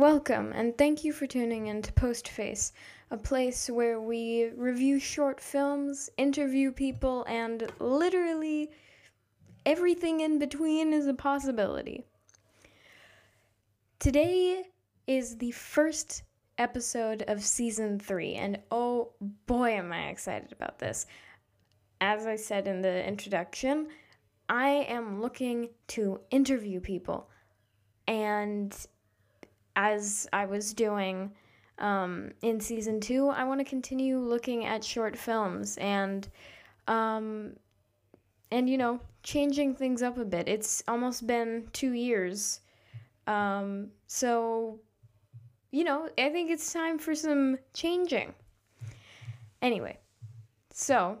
Welcome, and thank you for tuning in to Postface, a place where we review short films, interview people, and literally everything in between is a possibility. Today is the first episode of season three, and oh boy, am I excited about this. As I said in the introduction, I am looking to interview people, and as I was doing um, in season two, I want to continue looking at short films and, um, and you know, changing things up a bit. It's almost been two years, um, so you know, I think it's time for some changing. Anyway, so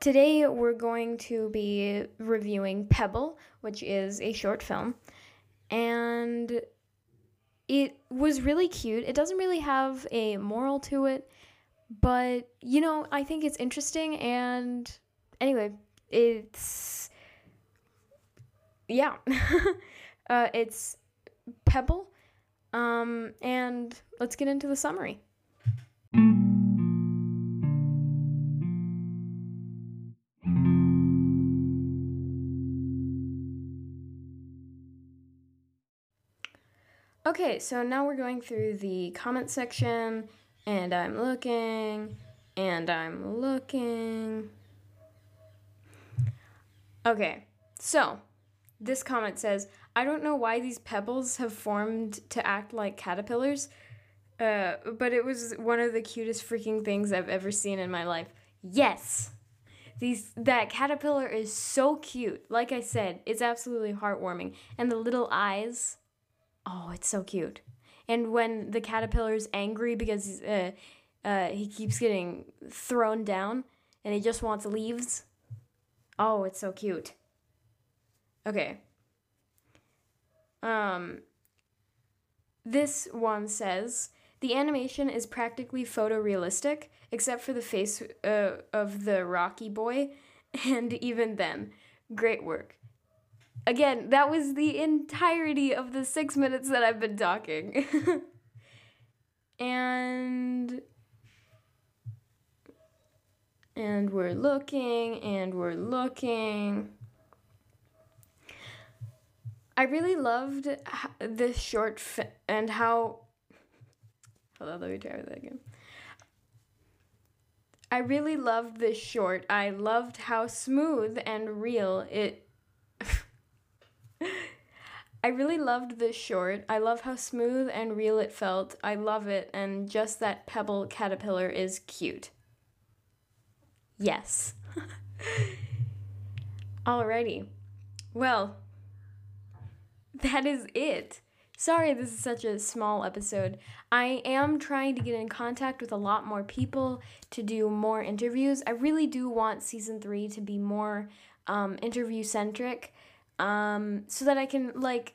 today we're going to be reviewing Pebble, which is a short film and it was really cute. It doesn't really have a moral to it, but you know, I think it's interesting and anyway, it's yeah. uh, it's Pebble. Um, and let's get into the summary. Okay, so now we're going through the comment section, and I'm looking, and I'm looking. Okay, so this comment says, I don't know why these pebbles have formed to act like caterpillars, uh, but it was one of the cutest freaking things I've ever seen in my life. Yes! These that caterpillar is so cute. Like I said, it's absolutely heartwarming. And the little eyes Oh, it's so cute. And when the caterpillar's angry because uh, uh, he keeps getting thrown down and he just wants leaves. Oh, it's so cute. Okay. Um, this one says the animation is practically photorealistic, except for the face uh, of the Rocky boy, and even then, great work. Again, that was the entirety of the six minutes that I've been talking. and. And we're looking and we're looking. I really loved this short fi- and how. Hold on, let me try that again. I really loved this short. I loved how smooth and real it I really loved this short. I love how smooth and real it felt. I love it, and just that pebble caterpillar is cute. Yes. Alrighty. Well, that is it. Sorry this is such a small episode. I am trying to get in contact with a lot more people to do more interviews. I really do want season three to be more um, interview centric um, so that I can like,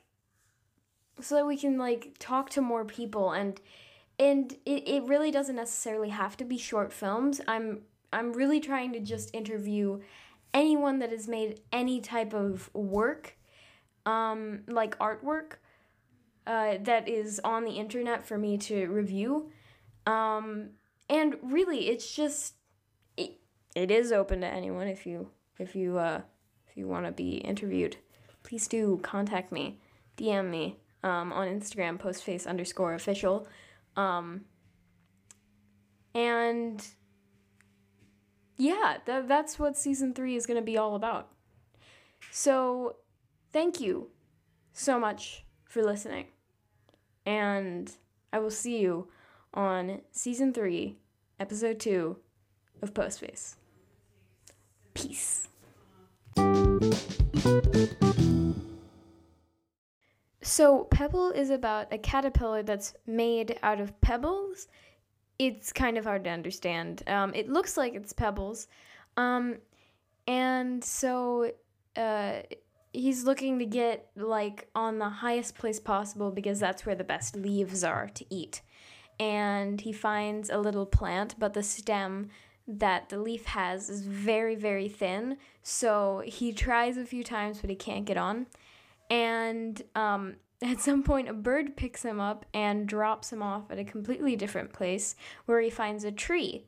so that we can like talk to more people and and it, it really doesn't necessarily have to be short films. I'm I'm really trying to just interview anyone that has made any type of work, um, like artwork, uh, that is on the internet for me to review. Um, and really, it's just it, it is open to anyone if you if you uh, if you want to be interviewed please do contact me, DM me um, on Instagram, postface underscore official. Um, and yeah, th- that's what season three is going to be all about. So thank you so much for listening. And I will see you on season three, episode two of Postface. Peace. So, Pebble is about a caterpillar that's made out of pebbles. It's kind of hard to understand. Um, it looks like it's pebbles. Um, and so uh, he's looking to get like on the highest place possible because that's where the best leaves are to eat. And he finds a little plant, but the stem that the leaf has is very, very thin. So he tries a few times, but he can't get on. And um, at some point, a bird picks him up and drops him off at a completely different place where he finds a tree.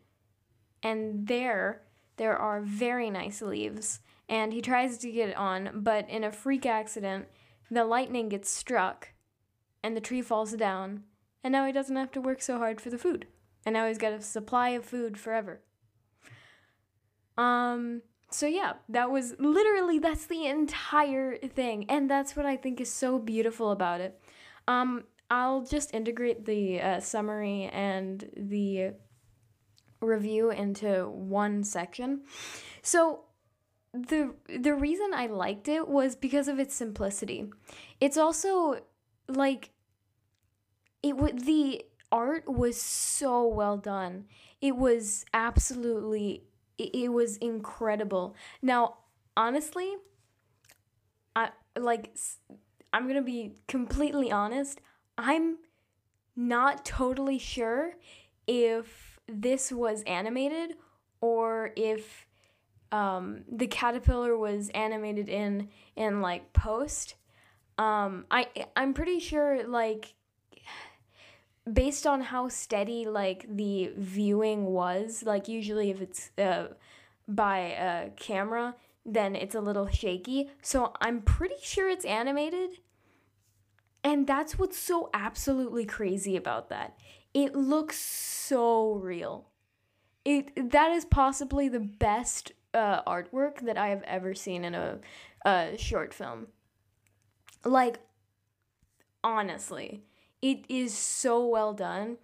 And there, there are very nice leaves. And he tries to get on, but in a freak accident, the lightning gets struck and the tree falls down. And now he doesn't have to work so hard for the food. And now he's got a supply of food forever. Um, so yeah, that was literally that's the entire thing, and that's what I think is so beautiful about it. Um, I'll just integrate the uh, summary and the review into one section. So the the reason I liked it was because of its simplicity. It's also like it would the art was so well done. It was absolutely it, it was incredible. Now, honestly, I like I'm going to be completely honest. I'm not totally sure if this was animated or if um, the caterpillar was animated in in like post. Um, I I'm pretty sure like based on how steady like the viewing was, like usually if it's uh, by a camera, then it's a little shaky. So I'm pretty sure it's animated. And that's what's so absolutely crazy about that. It looks so real. It that is possibly the best uh, artwork that I have ever seen in a, a short film. Like honestly it is so well done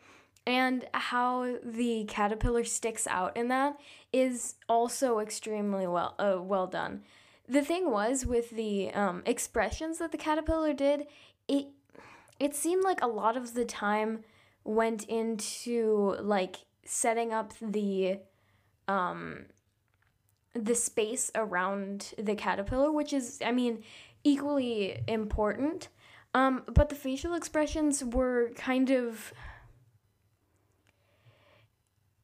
and how the caterpillar sticks out in that is also extremely well uh, well done. The thing was with the um, expressions that the caterpillar did, it it seemed like a lot of the time went into like setting up the um the space around the caterpillar, which is I mean equally important um, but the facial expressions were kind of.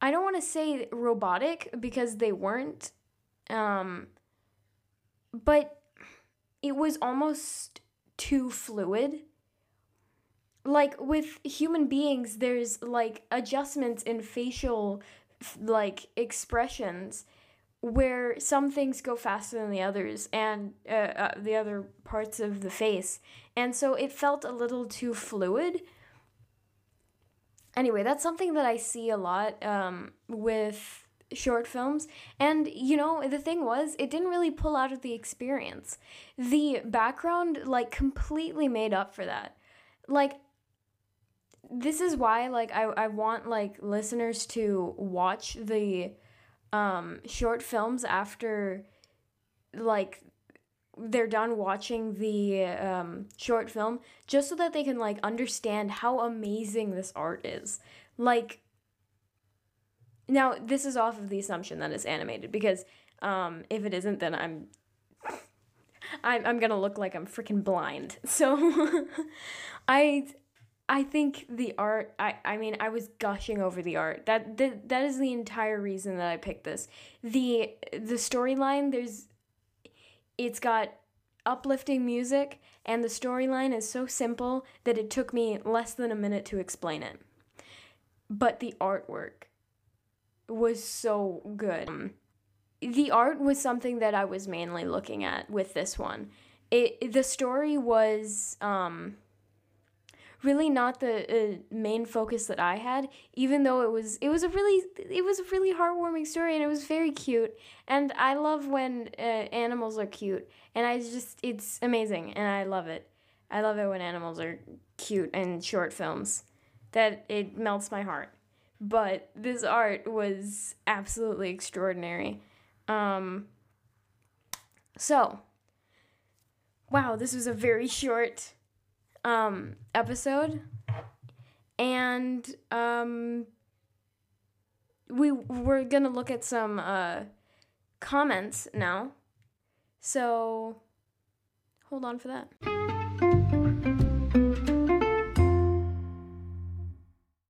I don't want to say robotic because they weren't. Um, but it was almost too fluid. Like with human beings, there's like adjustments in facial like expressions where some things go faster than the others and uh, uh, the other parts of the face. And so it felt a little too fluid. Anyway that's something that i see a lot um, with short films. And you know the thing was it didn't really pull out of the experience. The background like completely made up for that. Like this is why like i, I want like listeners to watch the um, short films after like they're done watching the um, short film just so that they can like understand how amazing this art is. Like now this is off of the assumption that it's animated because um, if it isn't then i'm I'm, I'm gonna look like i'm freaking blind. So i I think the art I, I mean I was gushing over the art. That, that that is the entire reason that I picked this. The the storyline there's it's got uplifting music and the storyline is so simple that it took me less than a minute to explain it. But the artwork was so good. Um, the art was something that I was mainly looking at with this one. It the story was um really not the uh, main focus that I had, even though it was it was a really it was a really heartwarming story and it was very cute. And I love when uh, animals are cute, and I just it's amazing and I love it. I love it when animals are cute in short films. That it melts my heart. But this art was absolutely extraordinary. Um, so, wow, this was a very short um, episode, and um, we we're gonna look at some uh, comments now. So hold on for that.